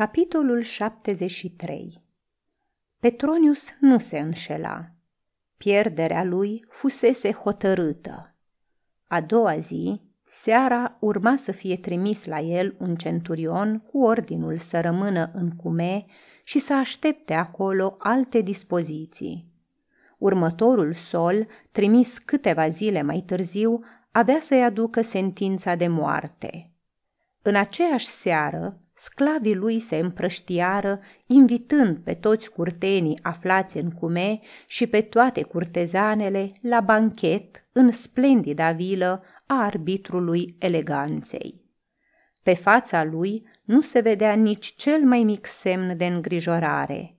Capitolul 73 Petronius nu se înșela. Pierderea lui fusese hotărâtă. A doua zi, seara, urma să fie trimis la el un centurion cu ordinul să rămână în cume și să aștepte acolo alte dispoziții. Următorul sol, trimis câteva zile mai târziu, avea să-i aducă sentința de moarte. În aceeași seară, sclavii lui se împrăștiară, invitând pe toți curtenii aflați în cume și pe toate curtezanele la banchet în splendida vilă a arbitrului eleganței. Pe fața lui nu se vedea nici cel mai mic semn de îngrijorare.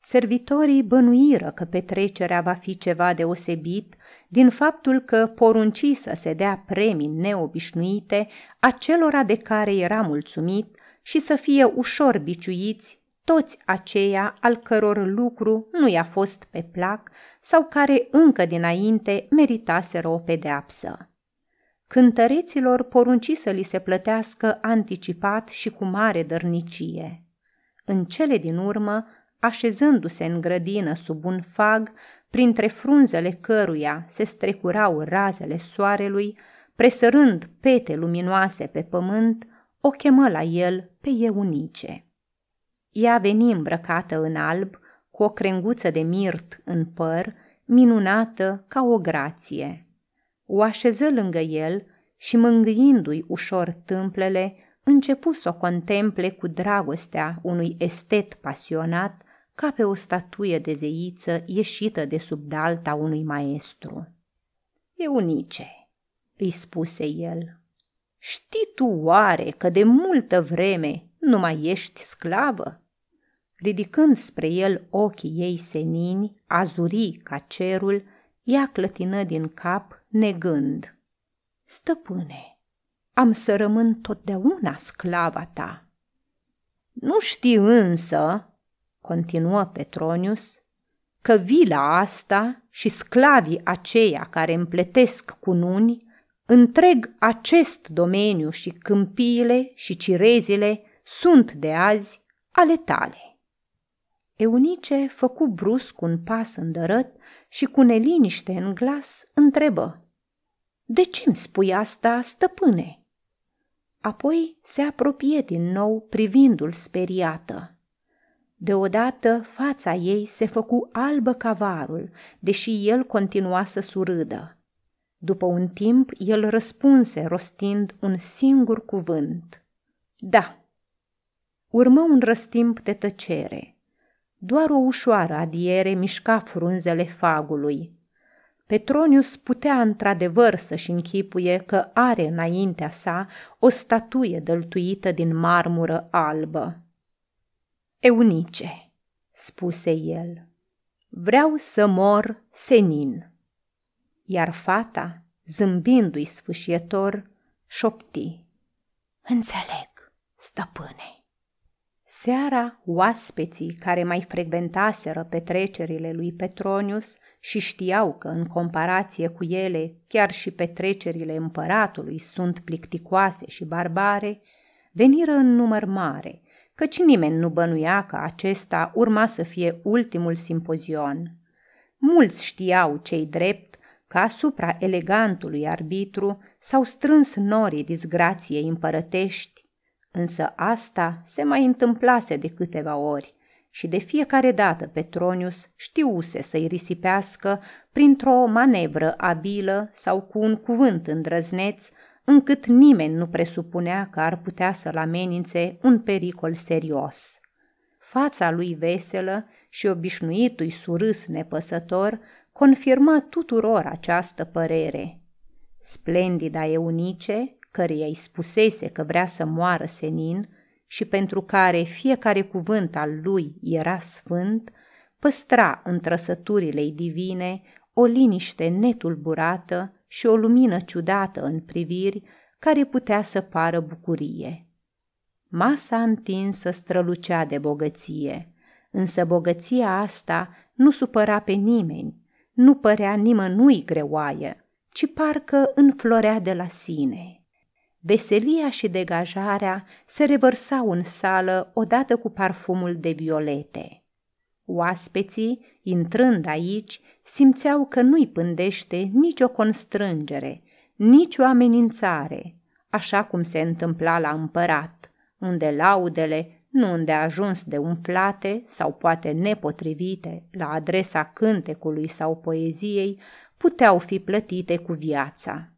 Servitorii bănuiră că petrecerea va fi ceva deosebit din faptul că porunci să se dea premii neobișnuite acelora de care era mulțumit și să fie ușor biciuiți toți aceia al căror lucru nu i-a fost pe plac sau care încă dinainte meritaseră o pedeapsă. Cântăreților porunci să li se plătească anticipat și cu mare dărnicie. În cele din urmă, așezându-se în grădină sub un fag, printre frunzele căruia se strecurau razele soarelui, presărând pete luminoase pe pământ, o chemă la el pe Eunice. Ea veni îmbrăcată în alb, cu o crenguță de mirt în păr, minunată ca o grație. O așeză lângă el și, mângâindu-i ușor tâmplele, începu să o contemple cu dragostea unui estet pasionat, ca pe o statuie de zeiță ieșită de sub dalta unui maestru. Eunice, îi spuse el, Știi tu oare că de multă vreme nu mai ești sclavă? Ridicând spre el ochii ei senini, azurii ca cerul, ea clătină din cap, negând. Stăpâne, am să rămân totdeauna sclava ta. Nu știi însă, continuă Petronius, că vila asta și sclavii aceia care împletesc cununi Întreg acest domeniu și câmpiile și cirezile sunt de azi ale tale. Eunice făcu brusc un pas îndărăt și cu neliniște în glas întrebă. De ce îmi spui asta, stăpâne? Apoi se apropie din nou privindul speriată. Deodată fața ei se făcu albă ca varul, deși el continua să surâdă. După un timp, el răspunse rostind un singur cuvânt. Da. Urmă un răstimp de tăcere. Doar o ușoară adiere mișca frunzele fagului. Petronius putea într-adevăr să-și închipuie că are înaintea sa o statuie dăltuită din marmură albă. Eunice, spuse el, vreau să mor senin iar fata, zâmbindu-i sfâșietor, șopti. Înțeleg, stăpâne. Seara, oaspeții care mai frecventaseră petrecerile lui Petronius și știau că, în comparație cu ele, chiar și petrecerile împăratului sunt plicticoase și barbare, veniră în număr mare, căci nimeni nu bănuia că acesta urma să fie ultimul simpozion. Mulți știau cei drept că asupra elegantului arbitru s-au strâns norii disgrației împărătești, însă asta se mai întâmplase de câteva ori și de fiecare dată Petronius știuse să-i risipească printr-o manevră abilă sau cu un cuvânt îndrăzneț, încât nimeni nu presupunea că ar putea să-l amenințe un pericol serios. Fața lui veselă și obișnuitui surâs nepăsător confirmă tuturor această părere. Splendida Eunice, căreia îi spusese că vrea să moară senin și pentru care fiecare cuvânt al lui era sfânt, păstra în trăsăturile divine o liniște netulburată și o lumină ciudată în priviri care putea să pară bucurie. Masa întinsă strălucea de bogăție, însă bogăția asta nu supăra pe nimeni, nu părea nimănui greoaie, ci parcă înflorea de la sine. veselia și degajarea se revărsau în sală odată cu parfumul de violete. Oaspeții, intrând aici, simțeau că nu-i pândește nicio constrângere, nicio amenințare, așa cum se întâmpla la împărat, unde laudele, nu unde ajuns de umflate sau poate nepotrivite la adresa cântecului sau poeziei, puteau fi plătite cu viața.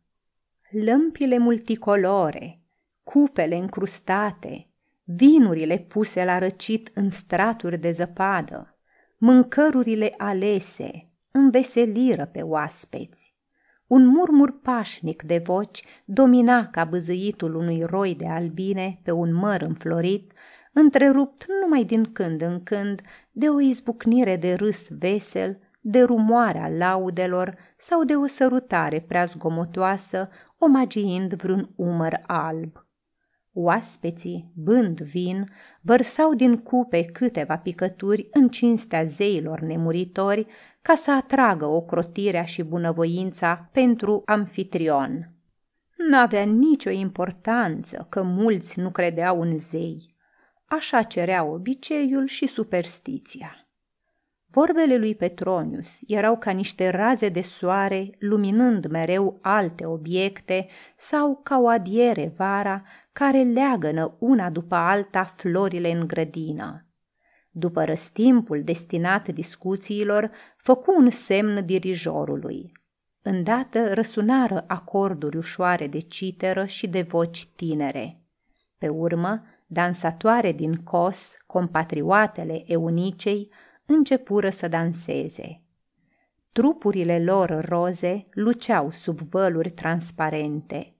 Lămpile multicolore, cupele încrustate, vinurile puse la răcit în straturi de zăpadă, mâncărurile alese, înveseliră pe oaspeți. Un murmur pașnic de voci domina ca băzâitul unui roi de albine pe un măr înflorit, întrerupt numai din când în când de o izbucnire de râs vesel, de rumoarea laudelor sau de o sărutare prea zgomotoasă, omagiind vreun umăr alb. Oaspeții, bând vin, vărsau din cupe câteva picături în cinstea zeilor nemuritori ca să atragă ocrotirea și bunăvoința pentru amfitrion. N-avea nicio importanță că mulți nu credeau în zei. Așa cerea obiceiul și superstiția. Vorbele lui Petronius erau ca niște raze de soare luminând mereu alte obiecte sau ca o adiere vara care leagănă una după alta florile în grădină. După răstimpul destinat discuțiilor, făcu un semn dirijorului. Îndată răsunară acorduri ușoare de citeră și de voci tinere. Pe urmă, dansatoare din Cos, compatrioatele eunicei, începură să danseze. Trupurile lor roze luceau sub văluri transparente.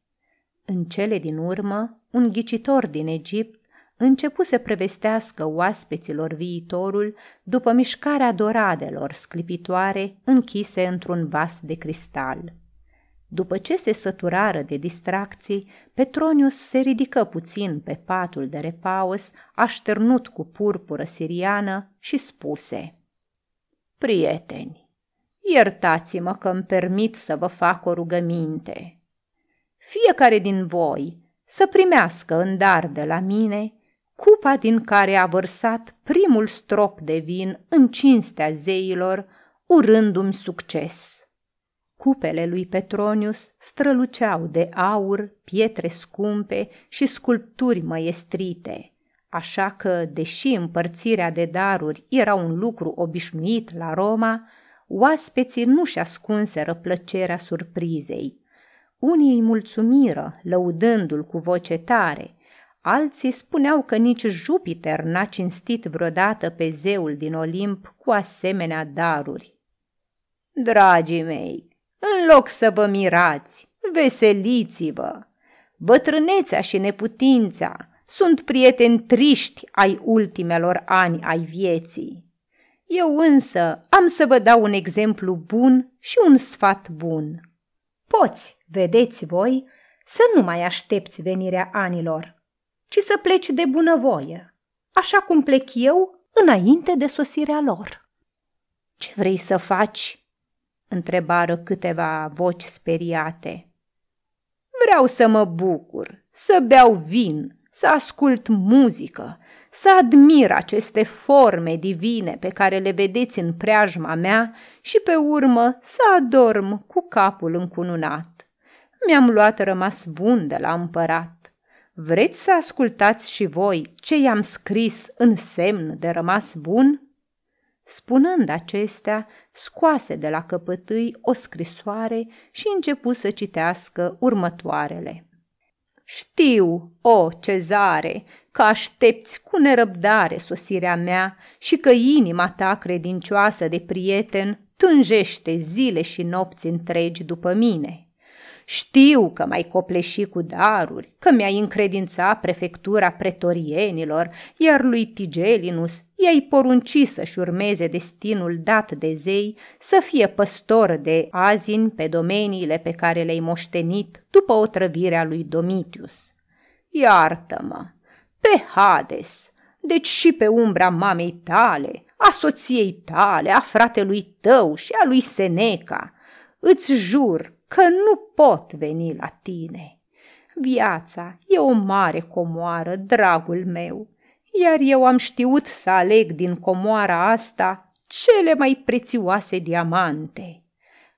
În cele din urmă, un ghicitor din Egipt începu să prevestească oaspeților viitorul după mișcarea doradelor sclipitoare închise într-un vas de cristal. După ce se săturară de distracții, Petronius se ridică puțin pe patul de repaus, așternut cu purpură siriană și spuse Prieteni, iertați-mă că îmi permit să vă fac o rugăminte. Fiecare din voi să primească în dar de la mine cupa din care a vărsat primul strop de vin în cinstea zeilor, urându-mi succes. Cupele lui Petronius străluceau de aur, pietre scumpe și sculpturi măiestrite, așa că, deși împărțirea de daruri era un lucru obișnuit la Roma, oaspeții nu-și ascunseră plăcerea surprizei. Unii îi mulțumiră, lăudându-l cu voce tare, alții spuneau că nici Jupiter n-a cinstit vreodată pe zeul din Olimp cu asemenea daruri. Dragii mei, în loc să vă mirați, veseliți-vă! Bătrânețea și neputința sunt prieteni triști ai ultimelor ani ai vieții. Eu însă am să vă dau un exemplu bun și un sfat bun. Poți, vedeți voi, să nu mai aștepți venirea anilor, ci să pleci de bunăvoie, așa cum plec eu înainte de sosirea lor. Ce vrei să faci întrebară câteva voci speriate. Vreau să mă bucur, să beau vin, să ascult muzică, să admir aceste forme divine pe care le vedeți în preajma mea și pe urmă să adorm cu capul încununat. Mi-am luat rămas bun de la împărat. Vreți să ascultați și voi ce i-am scris în semn de rămas bun? Spunând acestea, scoase de la căpătâi o scrisoare și începu să citească următoarele. Știu, o cezare, că aștepți cu nerăbdare sosirea mea și că inima ta credincioasă de prieten tânjește zile și nopți întregi după mine. Știu că m-ai copleși cu daruri, că mi-ai încredințat prefectura pretorienilor, iar lui Tigelinus i-ai porunci să-și urmeze destinul dat de zei, să fie păstor de azini pe domeniile pe care le-ai moștenit după otrăvirea lui Domitius. Iartă-mă, pe Hades, deci și pe umbra mamei tale, a soției tale, a fratelui tău și a lui Seneca, îți jur că nu pot veni la tine. Viața e o mare comoară, dragul meu, iar eu am știut să aleg din comoara asta cele mai prețioase diamante.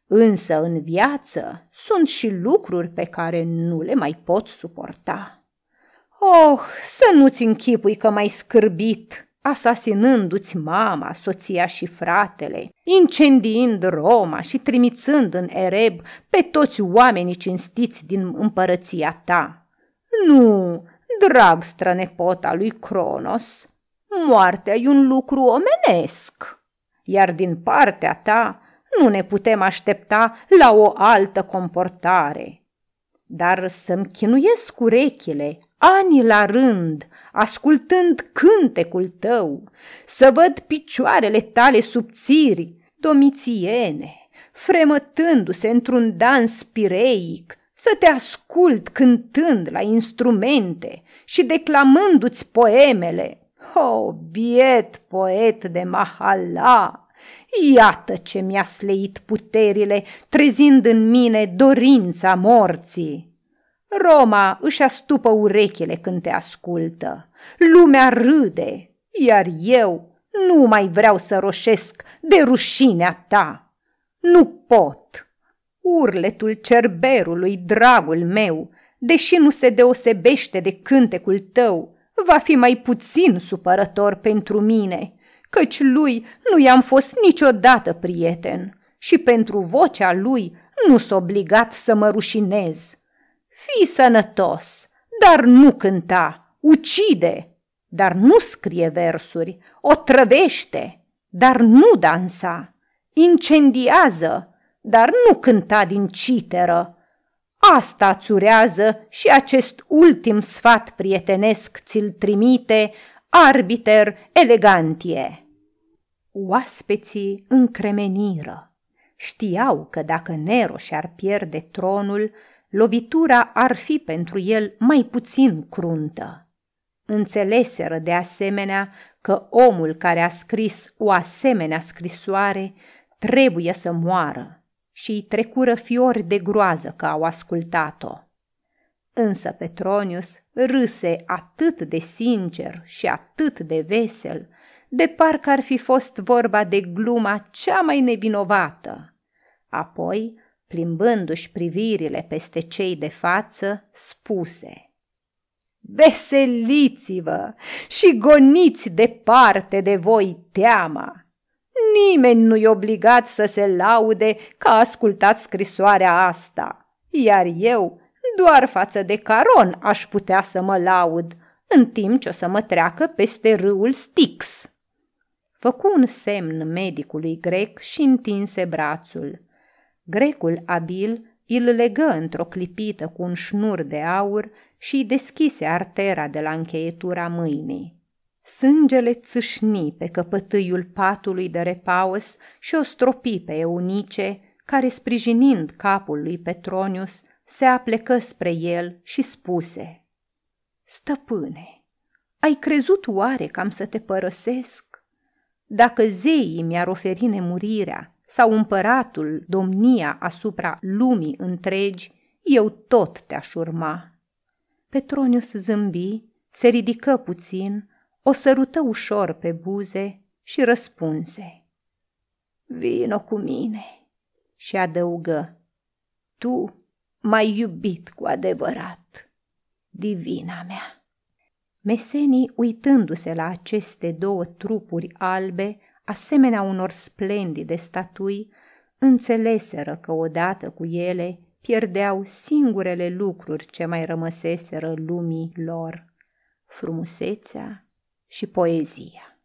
Însă în viață sunt și lucruri pe care nu le mai pot suporta. Oh, să nu-ți închipui că m-ai scârbit, asasinându-ți mama, soția și fratele, incendiind Roma și trimițând în Ereb pe toți oamenii cinstiți din împărăția ta. Nu, drag strănepot al lui Cronos, moartea e un lucru omenesc, iar din partea ta nu ne putem aștepta la o altă comportare. Dar să-mi chinuiesc urechile ani la rând, ascultând cântecul tău, să văd picioarele tale subțiri, domițiene, fremătându-se într-un dans pireic, să te ascult cântând la instrumente și declamându-ți poemele. O, oh, biet poet de mahala! Iată ce mi-a sleit puterile, trezind în mine dorința morții. Roma își astupă urechile când te ascultă. Lumea râde, iar eu nu mai vreau să roșesc de rușinea ta. Nu pot. Urletul cerberului, dragul meu, deși nu se deosebește de cântecul tău, va fi mai puțin supărător pentru mine, căci lui nu i-am fost niciodată prieten și pentru vocea lui nu s obligat să mă rușinez. Fii sănătos, dar nu cânta, ucide, dar nu scrie versuri, o trăvește, dar nu dansa, incendiază, dar nu cânta din citeră. Asta țurează și acest ultim sfat prietenesc ți-l trimite arbiter elegantie. Oaspeții încremeniră. Știau că dacă Nero și-ar pierde tronul, lovitura ar fi pentru el mai puțin cruntă. Înțeleseră de asemenea că omul care a scris o asemenea scrisoare trebuie să moară și îi trecură fiori de groază că au ascultat-o. Însă Petronius râse atât de sincer și atât de vesel, de parcă ar fi fost vorba de gluma cea mai nevinovată. Apoi plimbându-și privirile peste cei de față, spuse Veseliți-vă și goniți departe de voi teama! Nimeni nu-i obligat să se laude că a ascultat scrisoarea asta, iar eu doar față de Caron aș putea să mă laud, în timp ce o să mă treacă peste râul Styx. Făcu un semn medicului grec și întinse brațul. Grecul abil îl legă într-o clipită cu un șnur de aur și îi deschise artera de la încheietura mâinii. Sângele țâșni pe căpătâiul patului de repaus și o stropi pe Eunice, care, sprijinind capul lui Petronius, se aplecă spre el și spuse Stăpâne, ai crezut oare că am să te părăsesc? Dacă zeii mi-ar oferi nemurirea, sau împăratul, domnia asupra lumii întregi, eu tot te-aș urma. Petronius zâmbi, se ridică puțin, o sărută ușor pe buze și răspunse. Vino cu mine și adăugă, tu m-ai iubit cu adevărat, divina mea. Mesenii, uitându-se la aceste două trupuri albe, asemenea unor splendide statui, înțeleseră că odată cu ele pierdeau singurele lucruri ce mai rămăseseră lumii lor, frumusețea și poezia.